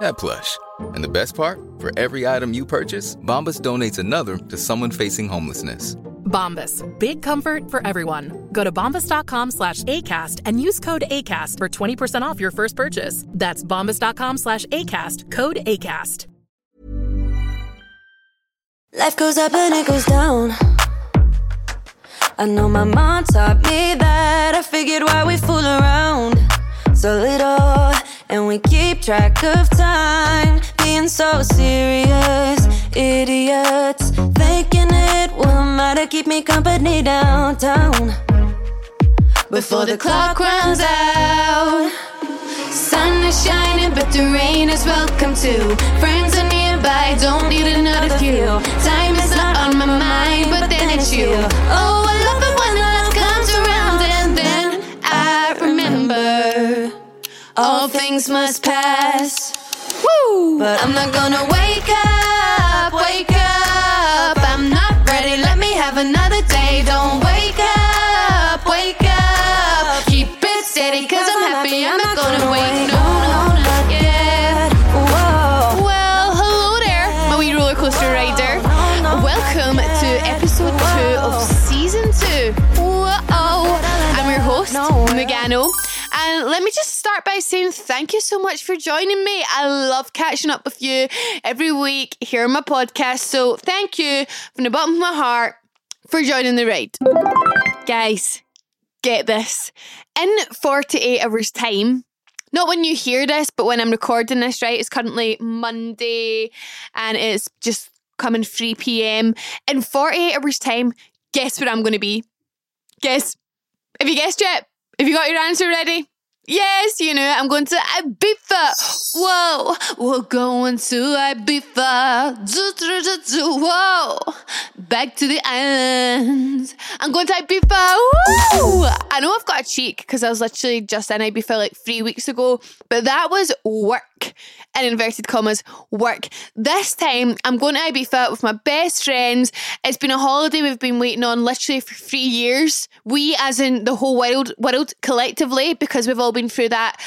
that plush. And the best part? For every item you purchase, Bombas donates another to someone facing homelessness. Bombas. Big comfort for everyone. Go to bombas.com slash ACAST and use code ACAST for 20% off your first purchase. That's bombas.com slash ACAST. Code ACAST. Life goes up and it goes down. I know my mom taught me that. I figured why we fool around so little we keep track of time. Being so serious, idiots. Thinking it will matter, keep me company downtown. Before the clock runs out. Sun is shining, but the rain is welcome too. Friends are nearby, don't need another few. Time is not on my mind, but then it's you. Oh, all things must pass. Woo! But I'm not gonna wake up, by saying thank you so much for joining me. I love catching up with you every week here on my podcast. So thank you from the bottom of my heart for joining the ride. Guys, get this. In 48 hours' time, not when you hear this, but when I'm recording this, right? It's currently Monday and it's just coming 3 p.m. In 48 hours' time, guess where I'm going to be? Guess. Have you guessed yet? Have you got your answer ready? Yes, you know, I'm going to Ibiza. Whoa, we're going to Ibiza. Do, do, do, do, whoa, back to the islands. I'm going to Ibiza. Woo! I know I've got a cheek because I was literally just in Ibiza like three weeks ago, but that was work. In inverted commas, work. This time, I'm going to Ibiza with my best friends. It's been a holiday we've been waiting on literally for three years. We, as in the whole world, world collectively, because we've all been through that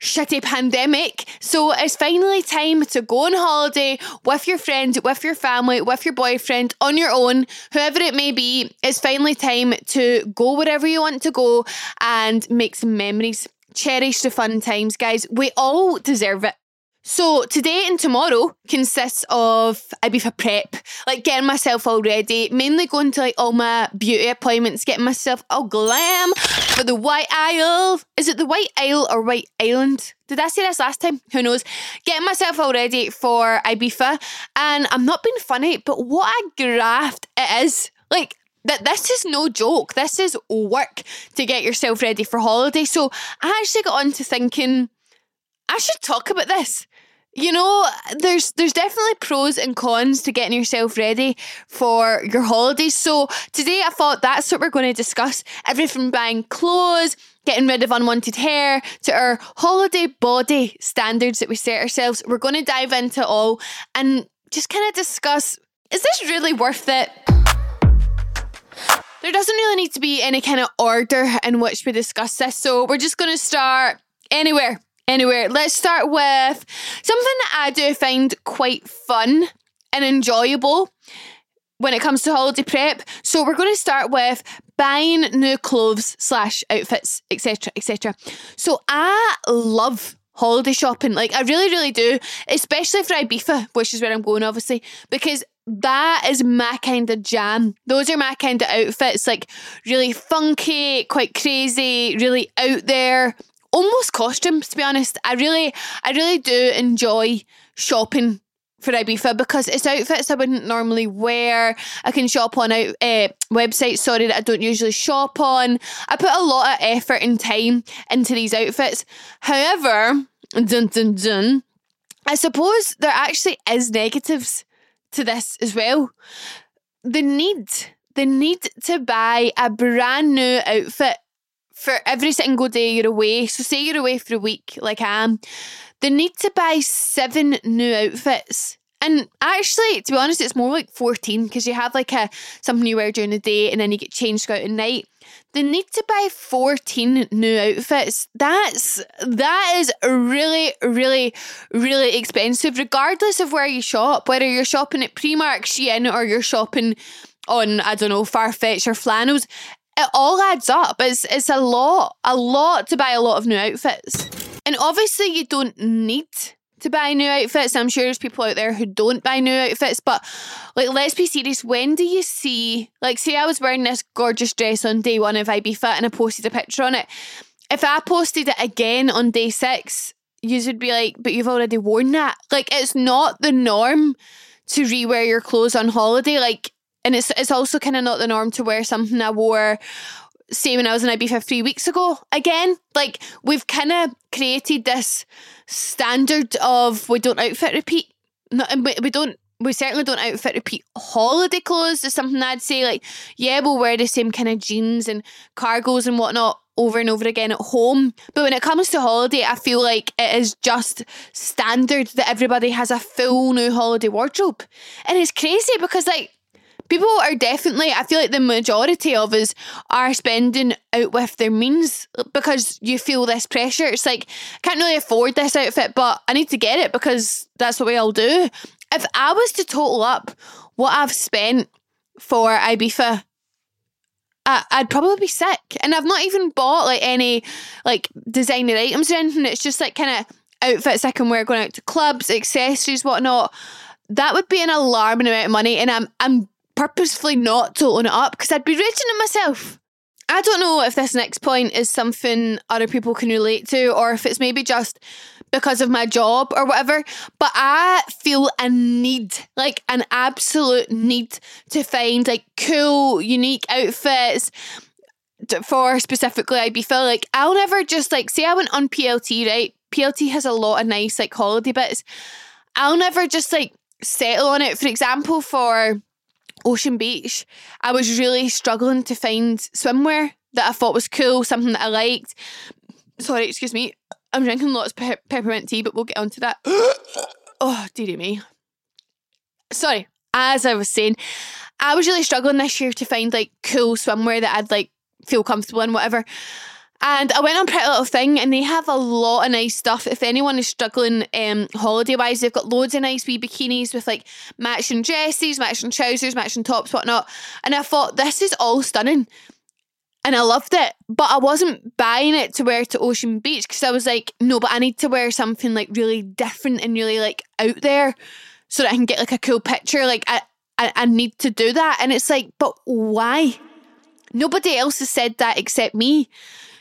shitty pandemic. So it's finally time to go on holiday with your friend, with your family, with your boyfriend, on your own, whoever it may be. It's finally time to go wherever you want to go and make some memories. Cherish the fun times, guys. We all deserve it. So today and tomorrow consists of Ibiza prep, like getting myself all ready, mainly going to like all my beauty appointments, getting myself all glam for the White Isle. Is it the White Isle or White Island? Did I say this last time? Who knows? Getting myself all ready for Ibiza, and I'm not being funny, but what a graft it is. Like that this is no joke. This is work to get yourself ready for holiday. So I actually got on to thinking I should talk about this. You know, there's there's definitely pros and cons to getting yourself ready for your holidays. So today I thought that's what we're going to discuss. Everything from buying clothes, getting rid of unwanted hair, to our holiday body standards that we set ourselves. We're going to dive into all and just kind of discuss is this really worth it? There doesn't really need to be any kind of order in which we discuss this. So we're just going to start anywhere. Anywhere. Let's start with something that I do find quite fun and enjoyable when it comes to holiday prep. So we're going to start with buying new clothes slash outfits, etc., etc. So I love holiday shopping. Like I really, really do, especially for Ibiza, which is where I'm going, obviously, because that is my kind of jam. Those are my kind of outfits, like really funky, quite crazy, really out there, almost costumes. To be honest, I really, I really do enjoy shopping for Ibiza because it's outfits I wouldn't normally wear. I can shop on out uh, websites, sorry, that I don't usually shop on. I put a lot of effort and time into these outfits. However, dun dun dun, I suppose there actually is negatives to this as well. The need, the need to buy a brand new outfit for every single day you're away. So say you're away for a week, like I am. The need to buy seven new outfits. And actually, to be honest, it's more like 14 because you have like a something you wear during the day and then you get changed out at night. The need to buy 14 new outfits, that's that is really, really, really expensive, regardless of where you shop, whether you're shopping at Primark, Shein, or you're shopping on, I don't know, Farfetch or flannels. It all adds up. It's it's a lot, a lot to buy a lot of new outfits. And obviously you don't need to buy new outfits. I'm sure there's people out there who don't buy new outfits, but like, let's be serious. When do you see, like, say I was wearing this gorgeous dress on day one of Ibiza and I posted a picture on it. If I posted it again on day six, you would be like, but you've already worn that. Like, it's not the norm to rewear your clothes on holiday. Like, and it's it's also kind of not the norm to wear something I wore say when I was in Ibiza three weeks ago. Again, like we've kind of created this standard of we don't outfit repeat. No, and we, we don't. We certainly don't outfit repeat holiday clothes. Is something I'd say like, yeah, we'll wear the same kind of jeans and cargos and whatnot over and over again at home. But when it comes to holiday, I feel like it is just standard that everybody has a full new holiday wardrobe, and it's crazy because like people are definitely i feel like the majority of us are spending out with their means because you feel this pressure. It's like i can't really afford this outfit but i need to get it because that's what we all do. If i was to total up what i've spent for ibiza I, I'd probably be sick. And i've not even bought like any like designer items or anything. It's just like kind of outfits i can wear going out to clubs accessories whatnot. That would be an alarming amount of money and i'm i'm purposefully not to own it up because I'd be raging at myself. I don't know if this next point is something other people can relate to or if it's maybe just because of my job or whatever, but I feel a need, like an absolute need to find like cool, unique outfits for specifically Ibiza. Like I'll never just like say I went on PLT, right? PLT has a lot of nice like holiday bits. I'll never just like settle on it. For example, for Ocean Beach, I was really struggling to find swimwear that I thought was cool, something that I liked. Sorry, excuse me. I'm drinking lots of pe- peppermint tea, but we'll get onto that. oh, dearie me. Sorry. As I was saying, I was really struggling this year to find like cool swimwear that I'd like feel comfortable in, whatever. And I went on Pretty Little Thing and they have a lot of nice stuff. If anyone is struggling um, holiday wise, they've got loads of nice wee bikinis with like matching dresses, matching trousers, matching tops, whatnot. And I thought, this is all stunning. And I loved it. But I wasn't buying it to wear to Ocean Beach because I was like, no, but I need to wear something like really different and really like out there so that I can get like a cool picture. Like, I, I, I need to do that. And it's like, but why? Nobody else has said that except me.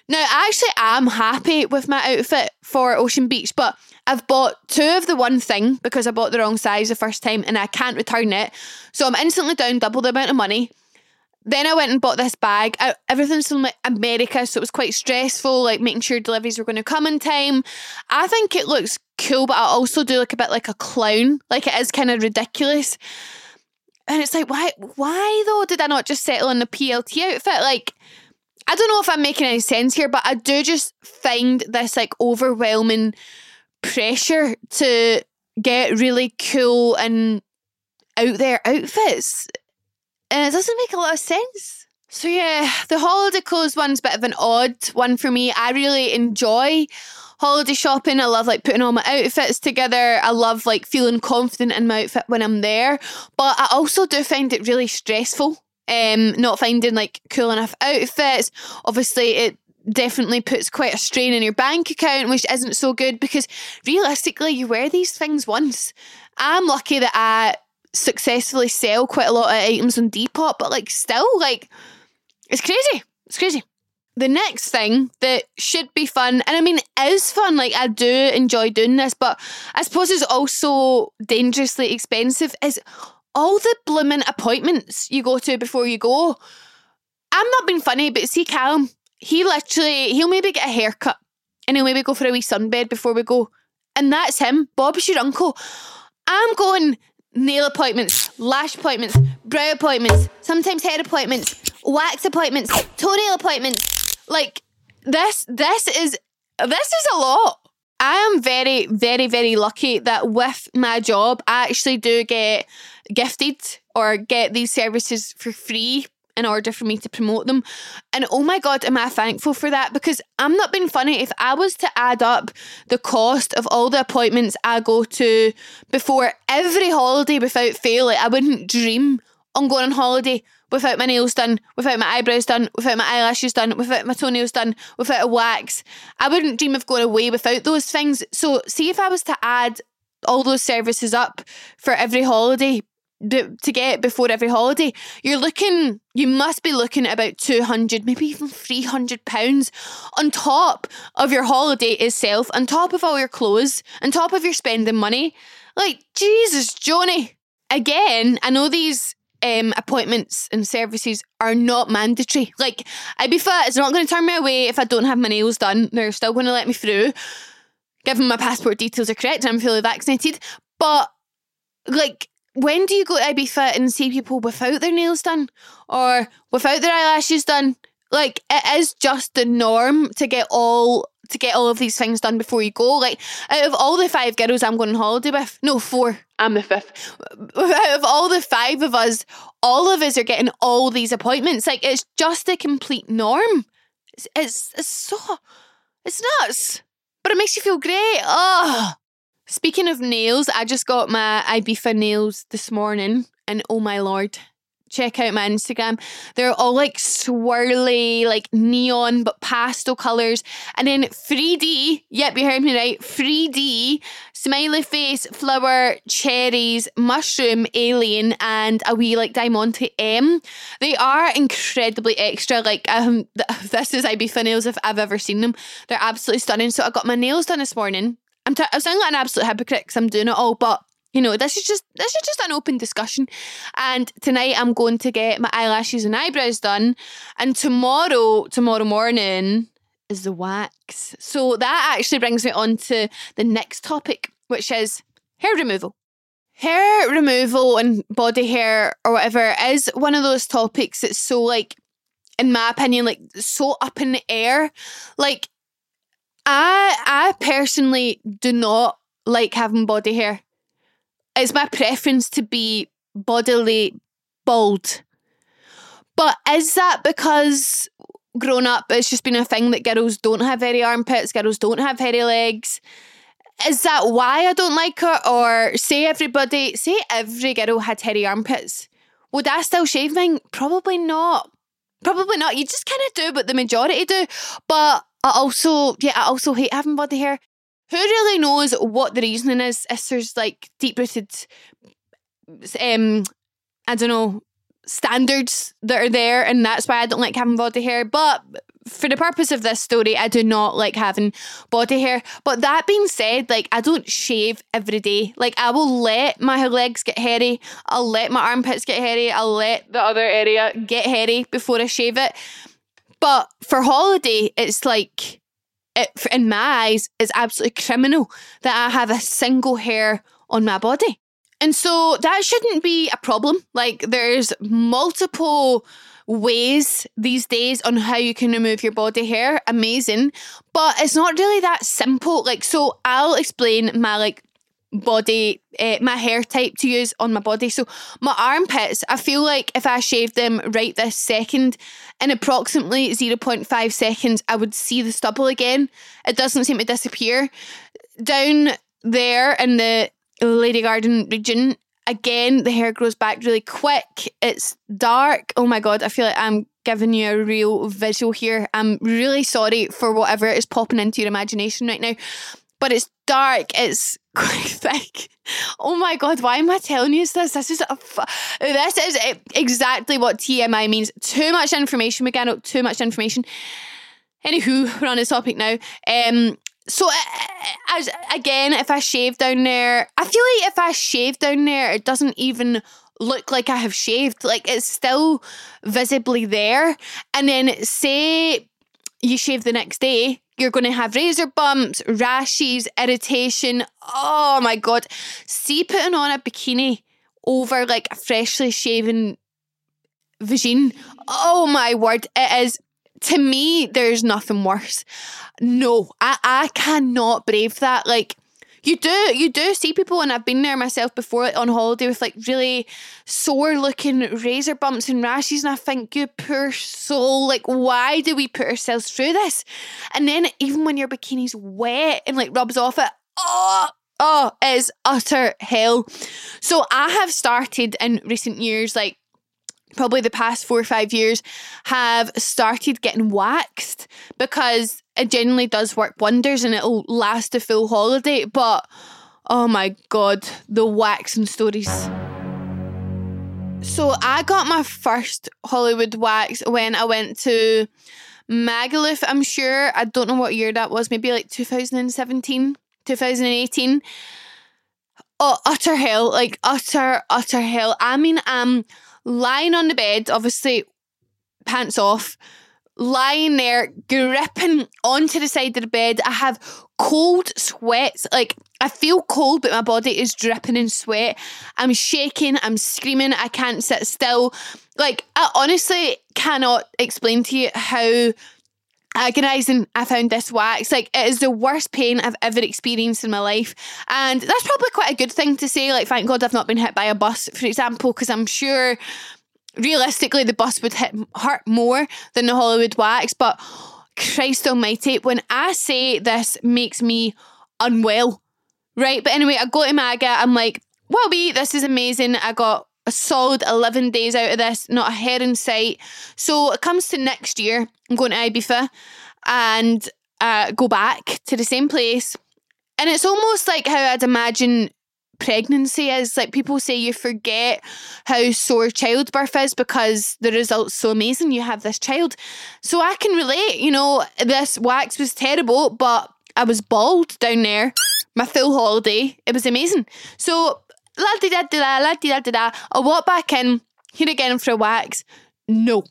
Now, I actually am happy with my outfit for Ocean Beach, but I've bought two of the one thing because I bought the wrong size the first time and I can't return it. So I'm instantly down double the amount of money. Then I went and bought this bag. I, everything's from like America, so it was quite stressful, like making sure deliveries were going to come in time. I think it looks cool, but I also do look a bit like a clown. Like it is kind of ridiculous. And it's like, why why though did I not just settle on the PLT outfit? Like I don't know if I'm making any sense here, but I do just find this like overwhelming pressure to get really cool and out there outfits. And it doesn't make a lot of sense. So yeah, the holiday clothes one's a bit of an odd one for me. I really enjoy holiday shopping. I love like putting all my outfits together. I love like feeling confident in my outfit when I'm there. But I also do find it really stressful um, not finding like cool enough outfits. Obviously, it definitely puts quite a strain on your bank account, which isn't so good because realistically, you wear these things once. I'm lucky that I successfully sell quite a lot of items on Depop, but like still, like it's crazy. It's crazy. the next thing that should be fun, and I mean, is fun, like I do enjoy doing this, but I suppose it's also dangerously expensive, is all the blooming appointments you go to before you go. I'm not being funny, but see Callum, he literally, he'll maybe get a haircut and he'll maybe go for a wee sunbed before we go. And that's him. Bob's your uncle. I'm going nail appointments, lash appointments, brow appointments, sometimes hair appointments, wax appointments, toenail appointments. Like this, this is this is a lot. I am very, very, very lucky that with my job, I actually do get gifted or get these services for free in order for me to promote them. And oh my God, am I thankful for that? Because I'm not being funny. If I was to add up the cost of all the appointments I go to before every holiday without fail, like, I wouldn't dream on going on holiday without my nails done, without my eyebrows done, without my eyelashes done, without my toenails done, without a wax. I wouldn't dream of going away without those things. So, see if I was to add all those services up for every holiday to get before every holiday, you're looking, you must be looking at about 200, maybe even 300 pounds on top of your holiday itself, on top of all your clothes, on top of your spending money. Like, Jesus, Johnny. Again, I know these um, appointments and services are not mandatory. Like, Ibiza is not going to turn me away if I don't have my nails done. They're still going to let me through, given my passport details are correct and I'm fully vaccinated. But, like, when do you go to Ibiza and see people without their nails done or without their eyelashes done? Like it is just the norm to get all to get all of these things done before you go. Like out of all the five girls I'm going on holiday with, no four, I'm the fifth. Out of all the five of us, all of us are getting all these appointments. Like it's just a complete norm. It's it's, it's so it's nuts, but it makes you feel great. Oh. Speaking of nails, I just got my Ibiza nails this morning, and oh my lord, check out my Instagram. They're all like swirly, like neon, but pastel colours. And then 3D, yep, you heard me right. 3D, smiley face, flower, cherries, mushroom, alien, and a wee like Diamante M. They are incredibly extra. Like, um, this is Ibiza nails if I've ever seen them. They're absolutely stunning. So I got my nails done this morning I'm, t- I'm sounding like an absolute hypocrite because I'm doing it all, but you know, this is just this is just an open discussion. And tonight I'm going to get my eyelashes and eyebrows done. And tomorrow, tomorrow morning is the wax. So that actually brings me on to the next topic, which is hair removal. Hair removal and body hair or whatever is one of those topics that's so like, in my opinion, like so up in the air. Like I I personally do not like having body hair. It's my preference to be bodily bald. But is that because grown up it's just been a thing that girls don't have hairy armpits, girls don't have hairy legs? Is that why I don't like it? Or say everybody, say every girl had hairy armpits. Would I still shave mine? Probably not. Probably not. You just kind of do what the majority do. But I also, yeah, I also hate having body hair. Who really knows what the reasoning is? If there's like deep rooted, um, I don't know, standards that are there, and that's why I don't like having body hair. But for the purpose of this story, I do not like having body hair. But that being said, like I don't shave every day. Like I will let my legs get hairy. I'll let my armpits get hairy. I'll let the other area get hairy before I shave it. But for holiday, it's like, it, in my eyes, it's absolutely criminal that I have a single hair on my body. And so that shouldn't be a problem. Like, there's multiple ways these days on how you can remove your body hair. Amazing. But it's not really that simple. Like, so I'll explain my like body, uh, my hair type to use on my body. So my armpits, I feel like if I shaved them right this second, in approximately 0.5 seconds, I would see the stubble again. It doesn't seem to disappear. Down there in the Lady Garden region, again, the hair grows back really quick. It's dark. Oh my God, I feel like I'm giving you a real visual here. I'm really sorry for whatever is popping into your imagination right now but it's dark. It's quite thick. Oh my god, why am I telling you this? This is fu- this is exactly what TMI means. Too much information, Megano. Too much information. Anywho, we're on this topic now. Um, so uh, as again, if I shave down there, I feel like if I shave down there, it doesn't even look like I have shaved. Like it's still visibly there. And then say you shave the next day, you're going to have razor bumps, rashes, irritation. Oh my god! See putting on a bikini over like a freshly shaven vagine. Oh my word! It is to me, there's nothing worse. No, I, I cannot brave that. Like, you do, you do see people, and I've been there myself before on holiday with like really sore looking razor bumps and rashes, and I think, you poor soul, like, why do we put ourselves through this? And then, even when your bikini's wet and like rubs off it, oh, oh, it's utter hell. So, I have started in recent years, like, probably the past four or five years have started getting waxed because it generally does work wonders and it'll last a full holiday. But oh my god, the waxing stories. So I got my first Hollywood wax when I went to Magaluf, I'm sure. I don't know what year that was, maybe like 2017, 2018. Oh, utter hell, like utter, utter hell. I mean, I'm lying on the bed, obviously pants off, lying there, gripping onto the side of the bed. I have cold sweats. Like, I feel cold, but my body is dripping in sweat. I'm shaking, I'm screaming, I can't sit still. Like, I honestly cannot explain to you how agonizing I found this wax. Like it is the worst pain I've ever experienced in my life. And that's probably quite a good thing to say. Like, thank God I've not been hit by a bus, for example, because I'm sure realistically the bus would hit hurt more than the Hollywood wax. But Christ almighty, when I say this makes me unwell. Right. But anyway, I go to Maga, I'm like, well, be this is amazing. I got a solid 11 days out of this, not a hair in sight. So it comes to next year, I'm going to Ibiza and uh, go back to the same place. And it's almost like how I'd imagine pregnancy is. Like people say you forget how sore childbirth is because the result's so amazing. You have this child. So I can relate, you know, this wax was terrible, but I was bald down there. My full holiday. It was amazing. So la di da da la di da da da. I walk back in, here again for a wax. No,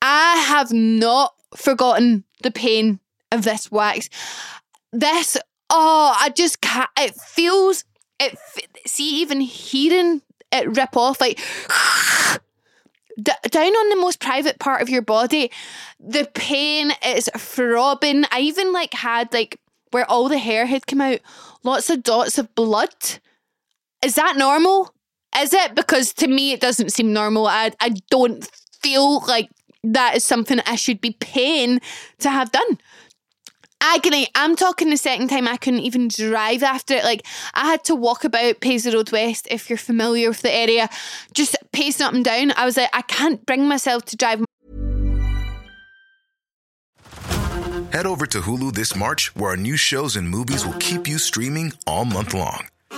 I have not forgotten the pain of this wax. This, oh, I just can't. It feels, it. See, even hearing it rip off, like down on the most private part of your body, the pain is throbbing. I even like had like where all the hair had come out, lots of dots of blood is that normal? Is it? Because to me, it doesn't seem normal. I, I don't feel like that is something I should be paying to have done. Agony. I'm talking the second time I couldn't even drive after it. Like, I had to walk about Paisley Road West, if you're familiar with the area, just pacing up and down. I was like, I can't bring myself to drive. Head over to Hulu this March, where our new shows and movies will keep you streaming all month long.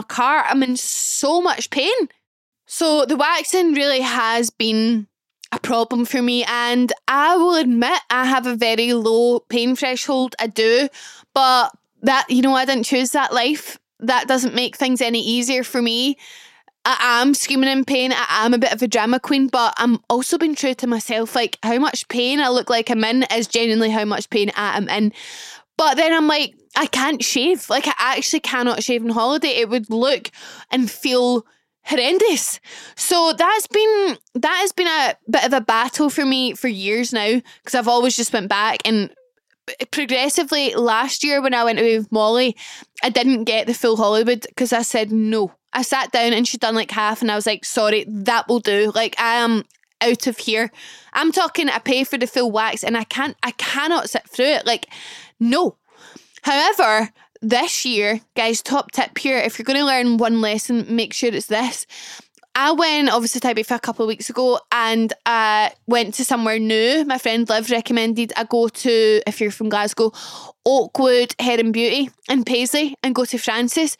a car, I'm in so much pain. So the waxing really has been a problem for me, and I will admit I have a very low pain threshold. I do, but that you know I didn't choose that life. That doesn't make things any easier for me. I am screaming in pain. I am a bit of a drama queen, but I'm also being true to myself. Like how much pain I look like I'm in is genuinely how much pain I am in. But then I'm like, I can't shave. Like I actually cannot shave on holiday. It would look and feel horrendous. So that's been that has been a bit of a battle for me for years now because I've always just went back and progressively last year when I went away with Molly, I didn't get the full Hollywood because I said no. I sat down and she'd done like half and I was like, sorry, that will do. Like I am out of here. I'm talking I pay for the full wax and I can't I cannot sit through it. Like, no. However, this year, guys, top tip here, if you're gonna learn one lesson, make sure it's this. I went obviously to Ibiza a couple of weeks ago and I went to somewhere new. My friend Liv recommended I go to, if you're from Glasgow, Oakwood and Beauty in Paisley and go to Francis.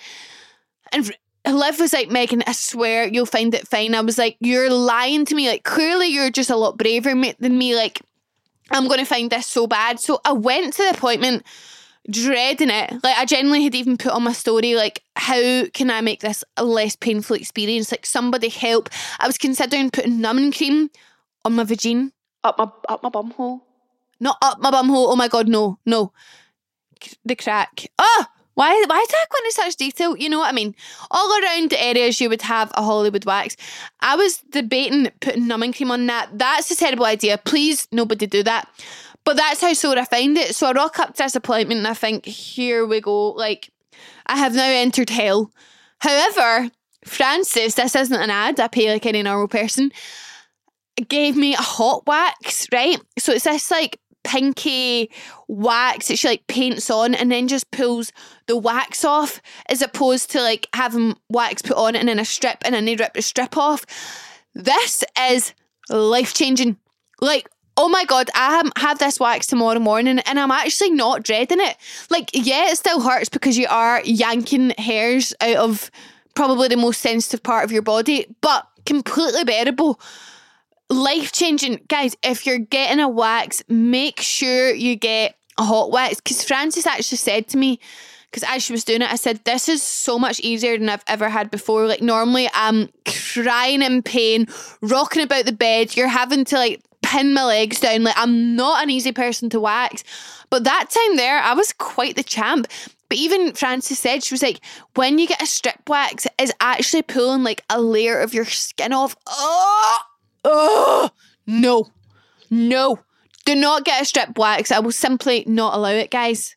And Liv was like, Megan, I swear you'll find it fine. I was like, you're lying to me. Like, clearly you're just a lot braver than me. Like, I'm going to find this so bad. So I went to the appointment dreading it. Like I genuinely had even put on my story, like, how can I make this a less painful experience? Like somebody help. I was considering putting numbing cream on my vagina. Up my up my bum hole. Not up my bum hole. Oh my god, no, no. The crack. Oh! Why, why did I go into such detail? You know what I mean? All around the areas you would have a Hollywood wax. I was debating putting numbing cream on that. That's a terrible idea. Please, nobody do that. But that's how sore I find it. So I rock up to this appointment and I think, here we go. Like, I have now entered hell. However, Francis, this isn't an ad, I pay like any normal person, gave me a hot wax, right? So it's this like pinky wax that she like paints on and then just pulls the wax off as opposed to like having wax put on and then a strip and then they rip the strip off. This is life changing. Like oh my god, I have this wax tomorrow morning and I'm actually not dreading it. Like, yeah, it still hurts because you are yanking hairs out of probably the most sensitive part of your body, but completely bearable. Life changing. Guys, if you're getting a wax, make sure you get a hot wax. Because Francis actually said to me, because as she was doing it, I said, This is so much easier than I've ever had before. Like, normally I'm crying in pain, rocking about the bed. You're having to like pin my legs down. Like I'm not an easy person to wax. But that time there, I was quite the champ. But even Francis said, she was like, when you get a strip wax, it's actually pulling like a layer of your skin off. Oh, oh, no, no. Do not get a strip wax. I will simply not allow it, guys.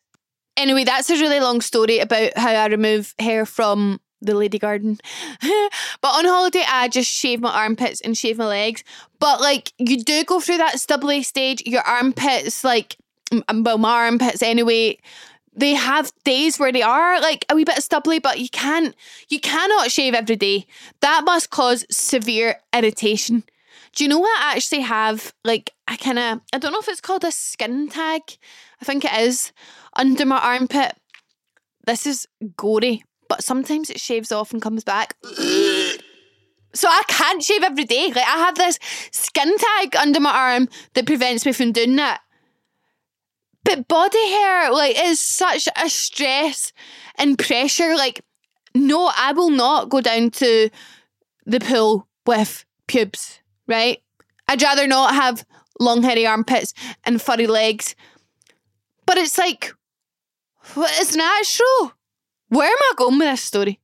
Anyway, that's a really long story about how I remove hair from the lady garden. but on holiday, I just shave my armpits and shave my legs. But like, you do go through that stubbly stage. Your armpits, like, well, my armpits anyway. They have days where they are like a wee bit stubbly, but you can't, you cannot shave every day. That must cause severe irritation. Do you know what I actually have? Like, I kind of, I don't know if it's called a skin tag. I think it is under my armpit. This is gory, but sometimes it shaves off and comes back. So I can't shave every day. Like I have this skin tag under my arm that prevents me from doing that. But body hair, like, is such a stress and pressure. Like, no, I will not go down to the pool with pubes, right? I'd rather not have long hairy armpits and furry legs. But it's like, it's natural. Where am I going with this story?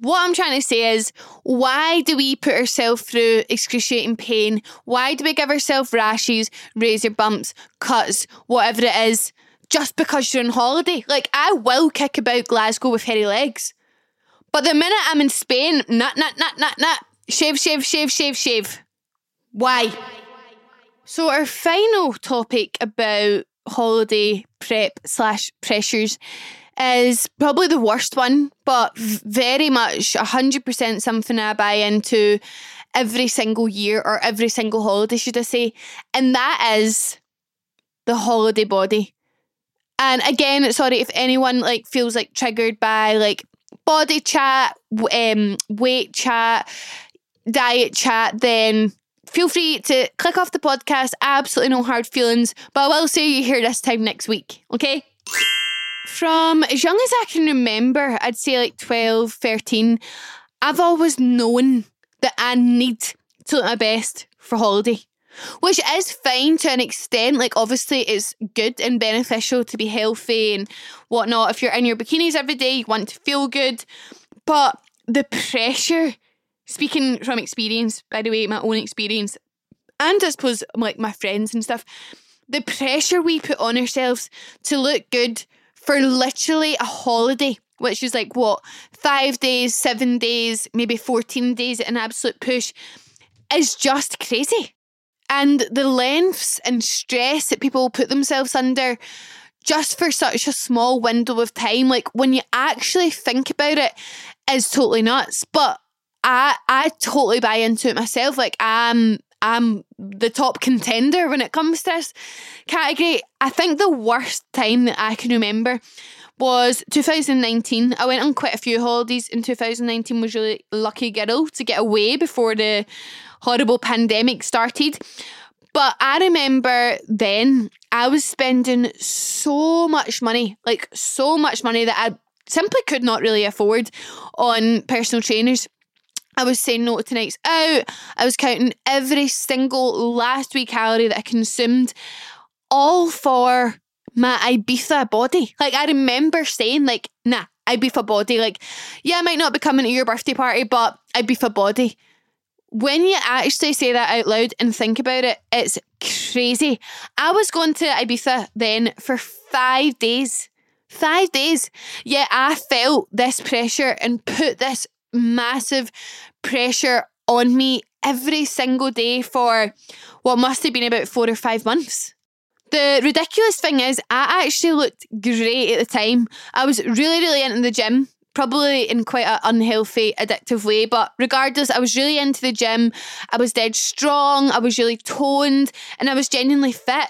What I'm trying to say is, why do we put ourselves through excruciating pain? Why do we give ourselves rashes, razor bumps, cuts, whatever it is, just because you're on holiday? Like, I will kick about Glasgow with hairy legs. But the minute I'm in Spain, nut, nut, nut, nut, nut, shave, shave, shave, shave, shave. Why? So, our final topic about holiday prep slash pressures is probably the worst one, but very much 100% something I buy into every single year or every single holiday, should I say. And that is the holiday body. And again, sorry if anyone like feels like triggered by like body chat, um, weight chat, diet chat, then feel free to click off the podcast. Absolutely no hard feelings, but I will see you here this time next week. Okay. From as young as I can remember, I'd say like 12, 13, I've always known that I need to look my best for holiday. which is fine to an extent. Like, obviously, it's good and beneficial to be healthy and whatnot. If you're in your bikinis every day, you want to feel good. But the pressure, speaking from experience, by the way, my own experience, and I suppose like my friends and stuff, the pressure we put on ourselves to look good for literally a holiday, which is like what, five days, seven days, maybe 14 days at an absolute push, is just crazy. And the lengths and stress that people put themselves under just for such a small window of time, like when you actually think about it, is totally nuts. But I I totally buy into it myself. Like I'm I'm the top contender when it comes to this category. I think the worst time that I can remember was 2019. I went on quite a few holidays in 2019. Was really lucky girl to get away before the horrible pandemic started. But I remember then I was spending so much money, like so much money that I simply could not really afford on personal trainers. I was saying no to nights out. I was counting every single last week calorie that I consumed, all for my Ibiza body. Like I remember saying, like, nah, Ibiza body. Like, yeah, I might not be coming to your birthday party, but Ibiza body. When you actually say that out loud and think about it, it's crazy. I was going to Ibiza then for five days. Five days. Yeah, I felt this pressure and put this massive pressure on me every single day for what must have been about four or five months. The ridiculous thing is, I actually looked great at the time. I was really, really into the gym, probably in quite an unhealthy, addictive way. But regardless, I was really into the gym. I was dead strong. I was really toned and I was genuinely fit.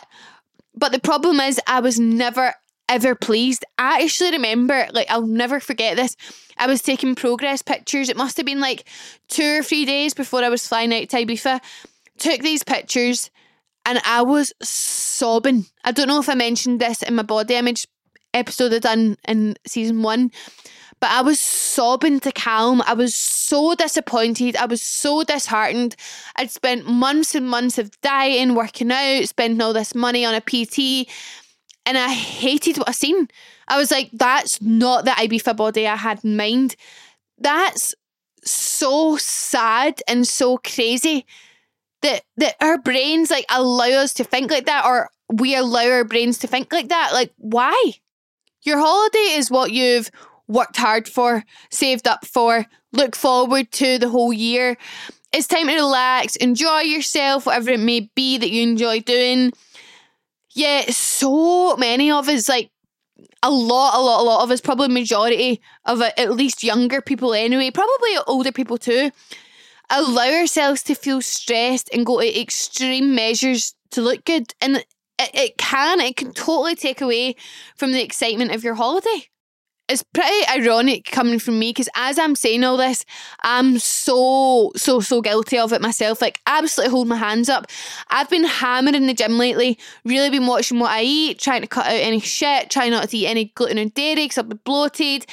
But the problem is, I was never, ever pleased. I actually remember, like, I'll never forget this. I was taking progress pictures. It must have been like two or three days before I was flying out to Ibiza. Took these pictures and I was sobbing. I don't know if I mentioned this in my body image episode I done in season one, but I was sobbing to Callum. I was so disappointed. I was so disheartened. I'd spent months and months of dieting, working out, spending all this money on a PT, and I hated what I seen. I was like, that's not the Ibiza body I had in mind. That's so sad and so crazy that that our brains like allow us to think like that or we allow our brains to think like that. Like, why? Your holiday is what you've worked hard for, saved up for, look forward to the whole year. It's time to relax, enjoy yourself, whatever it may be that you enjoy doing. Yeah, so many of us, like a lot, a lot, a lot of us, probably majority of it, at least younger people anyway, probably older people too, allow ourselves to feel stressed and go to extreme measures to look good. And it, it can, it can totally take away from the excitement of your holiday it's pretty ironic coming from me because as I'm saying all this, I'm so, so, so guilty of it myself. Like, absolutely hold my hands up. I've been hammering the gym lately, really been watching what I eat, trying to cut out any shit, trying not to eat any gluten or dairy because I've been bloated.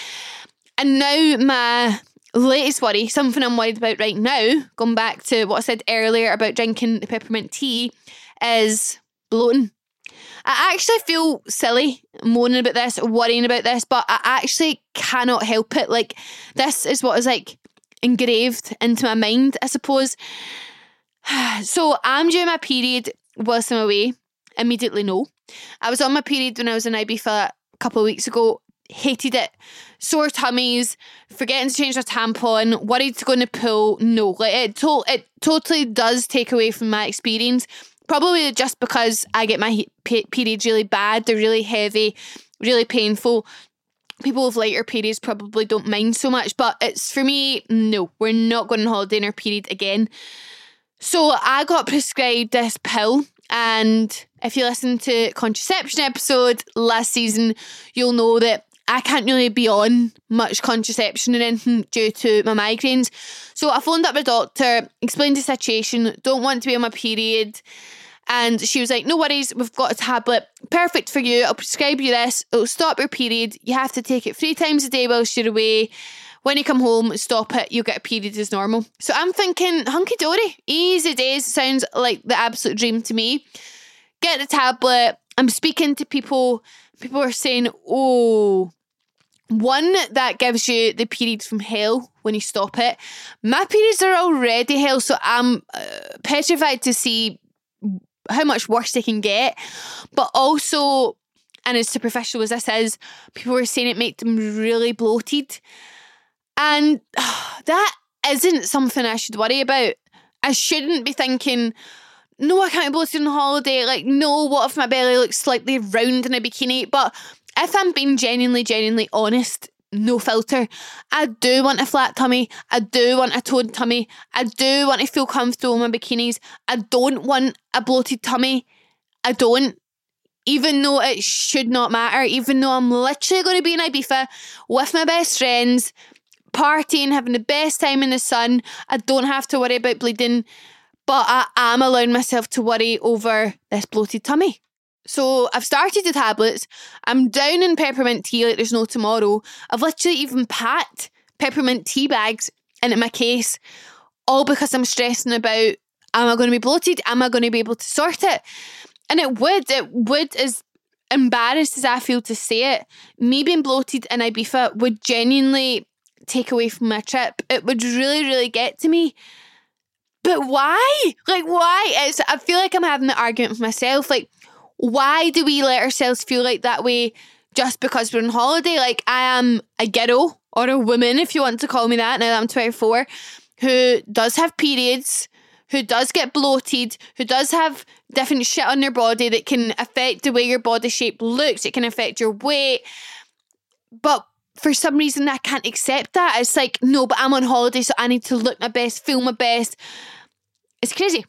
And now my latest worry, something I'm worried about right now, going back to what I said earlier about drinking the peppermint tea, is bloating. I actually feel silly moaning about this, worrying about this, but I actually cannot help it. Like, this is what is like engraved into my mind, I suppose. So, I'm due my period whilst I'm away. Immediately, no. I was on my period when I was in Ibiza a couple of weeks ago. Hated it. Sore tummies, forgetting to change my tampon, worried to go in the pool. No, like it, to- it totally does take away from my experience. Probably just because I get my periods really bad, they're really heavy, really painful. People with lighter periods probably don't mind so much, but it's for me, no, we're not going on holiday in our period again. So I got prescribed this pill, and if you listen to contraception episode last season, you'll know that I can't really be on much contraception or anything due to my migraines. So I phoned up the doctor, explained the situation, don't want to be on my period. And she was like, No worries, we've got a tablet. Perfect for you. I'll prescribe you this. It'll stop your period. You have to take it three times a day whilst you're away. When you come home, stop it, you'll get a period as normal. So I'm thinking, hunky dory, easy days sounds like the absolute dream to me. Get the tablet. I'm speaking to people. People are saying, oh, one that gives you the periods from hell when you stop it. My periods are already hell, so I'm uh, petrified to see how much worse they can get. But also, and as superficial as this is, people were saying it made them really bloated. And uh, that isn't something I should worry about. I shouldn't be thinking, no, I can't be bloated on holiday. Like, no, what if my belly looks slightly round in a bikini? But if I'm being genuinely, genuinely honest, no filter. I do want a flat tummy. I do want a toned tummy. I do want to feel comfortable in my bikinis. I don't want a bloated tummy. I don't. Even though it should not matter, even though I'm literally going to be in Ibiza with my best friends, partying, having the best time in the sun, I don't have to worry about bleeding. But I am allowing myself to worry over this bloated tummy. So I've started the tablets. I'm down in peppermint tea like there's no tomorrow. I've literally even packed peppermint tea bags into my case, all because I'm stressing about am I going to be bloated? Am I going to be able to sort it? And it would, it would, as embarrassed as I feel to say it, me being bloated in Ibiza would genuinely take away from my trip. It would really, really get to me. But why? Like, why? It's, I feel like I'm having the argument with myself. Like, why do we let ourselves feel like that way just because we're on holiday? Like, I am a girl or a woman, if you want to call me that, now that I'm 24, who does have periods, who does get bloated, who does have different shit on their body that can affect the way your body shape looks, it can affect your weight. But for some reason, I can't accept that. It's like, no, but I'm on holiday, so I need to look my best, feel my best. It's crazy.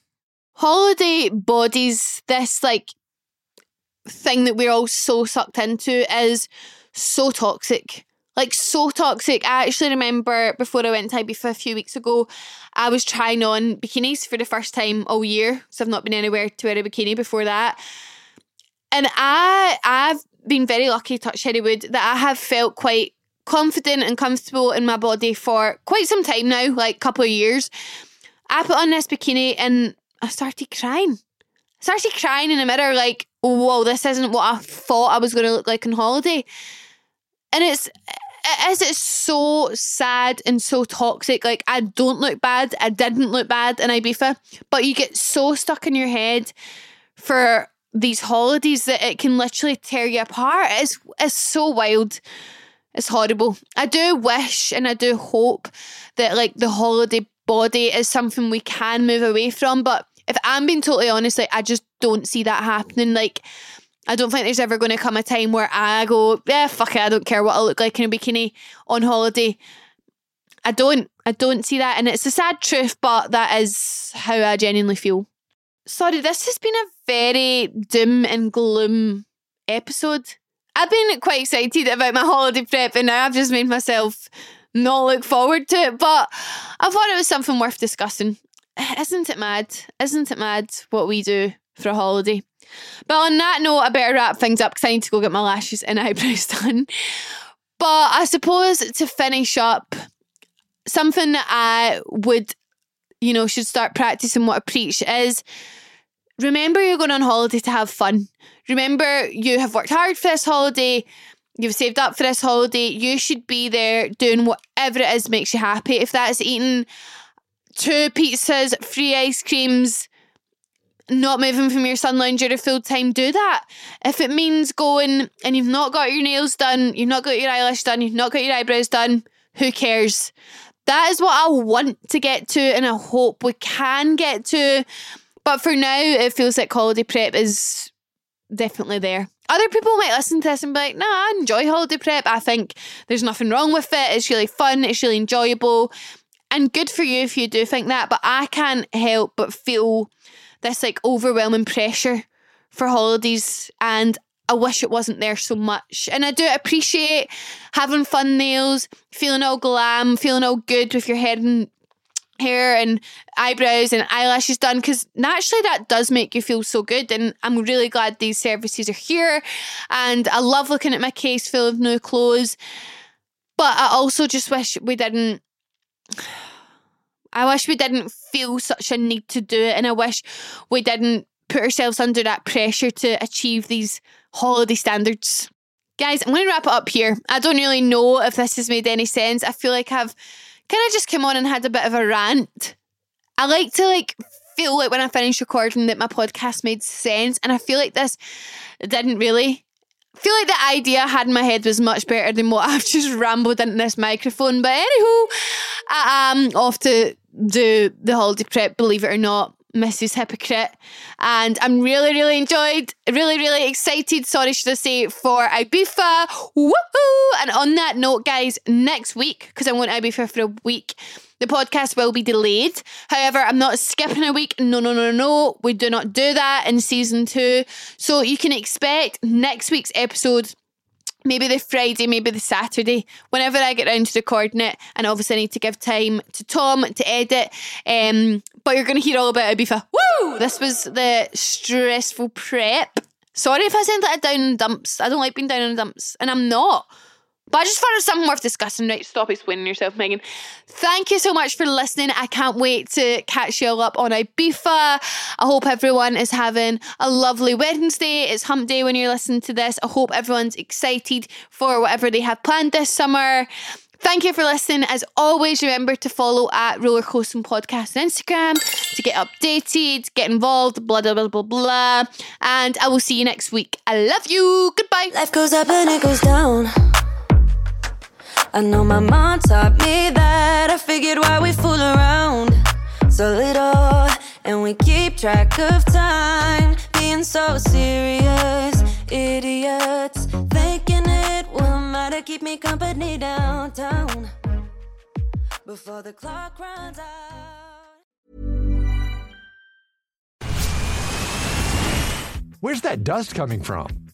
Holiday bodies, this like thing that we're all so sucked into is so toxic. Like so toxic. I actually remember before I went to Ibiza a few weeks ago, I was trying on bikinis for the first time all year. So I've not been anywhere to wear a bikini before that. And I I've been very lucky, to touch Herrywood, that I have felt quite confident and comfortable in my body for quite some time now, like couple of years. I put on this bikini and I started crying. I started crying in the mirror, like, whoa, this isn't what I thought I was going to look like on holiday. And it's, it is, it's so sad and so toxic. Like, I don't look bad. I didn't look bad in Ibiza, but you get so stuck in your head for these holidays that it can literally tear you apart. It's, it's so wild. It's horrible. I do wish and I do hope that, like, the holiday body is something we can move away from, but if I'm being totally honest, like I just don't see that happening. Like I don't think there's ever going to come a time where I go, yeah, fuck it, I don't care what I look like in a bikini on holiday. I don't. I don't see that, and it's a sad truth, but that is how I genuinely feel. Sorry, this has been a very doom and gloom episode. I've been quite excited about my holiday prep, and now I've just made myself not look forward to it. But I thought it was something worth discussing. Isn't it mad? Isn't it mad what we do for a holiday? But on that note, I better wrap things up because I need to go get my lashes and eyebrows done. But I suppose to finish up, something that I would, you know, should start practicing what I preach is remember you're going on holiday to have fun. Remember you have worked hard for this holiday. You've saved up for this holiday. You should be there doing whatever it is makes you happy. If that's eating two pizzas, free ice creams, not moving from your sun lounger to full time, do that. If it means going and you've not got your nails done, you've not got your eyelash done, you've not got your eyebrows done, who cares? That is what I want to get to, and I hope we can get to. But for now, it feels like holiday prep is definitely there. Other people might listen to this and be like, nah, I enjoy holiday prep. I think there's nothing wrong with it. It's really fun, it's really enjoyable. And good for you if you do think that, but I can't help but feel this like overwhelming pressure for holidays and I wish it wasn't there so much. And I do appreciate having fun nails, feeling all glam, feeling all good with your head and hair and eyebrows and eyelashes done because naturally that does make you feel so good and I'm really glad these services are here and I love looking at my case full of new clothes But I also just wish we didn't. I wish we didn't feel such a need to do it, and I wish we didn't put ourselves under that pressure to achieve these holiday standards. Guys, I'm going to wrap it up here. I don't really know if this has made any sense. I feel like I've kind of just come on and had a bit of a rant. I like to like feel like when I finish recording that my podcast made sense, and I feel like this didn't really. I feel like the idea I had in my head was much better than what I've just rambled into this microphone. But anywho, I am off to do the holiday prep, believe it or not. Mrs. Hypocrite. And I'm really, really enjoyed, really, really excited, sorry, should I say, for Ibiza. Woohoo! And on that note, guys, next week, because I'm going to Ibiza for a week, the podcast will be delayed. However, I'm not skipping a week. No, no, no, no. We do not do that in season two. So you can expect next week's episode maybe the Friday, maybe the Saturday, whenever I get around to recording it. And obviously, I need to give time to Tom to edit. Um, but you're going to hear all about Ibiza. Woo! This was the stressful prep. Sorry if I sound like a down in dumps. I don't like being down in dumps, and I'm not. But I just thought it was something worth discussing. Right, stop explaining yourself, Megan. Thank you so much for listening. I can't wait to catch you all up on Ibiza. I hope everyone is having a lovely Wednesday. It's hump day when you're listening to this. I hope everyone's excited for whatever they have planned this summer. Thank you for listening. As always, remember to follow at Roller Coasting Podcast on Instagram to get updated, get involved, blah, blah, blah, blah, blah. And I will see you next week. I love you. Goodbye. Life goes up and it goes down. I know my mom taught me that. I figured why we fool around so little, and we keep track of time. Being so serious, idiots thinking it will matter. Keep me company downtown before the clock runs out. Where's that dust coming from?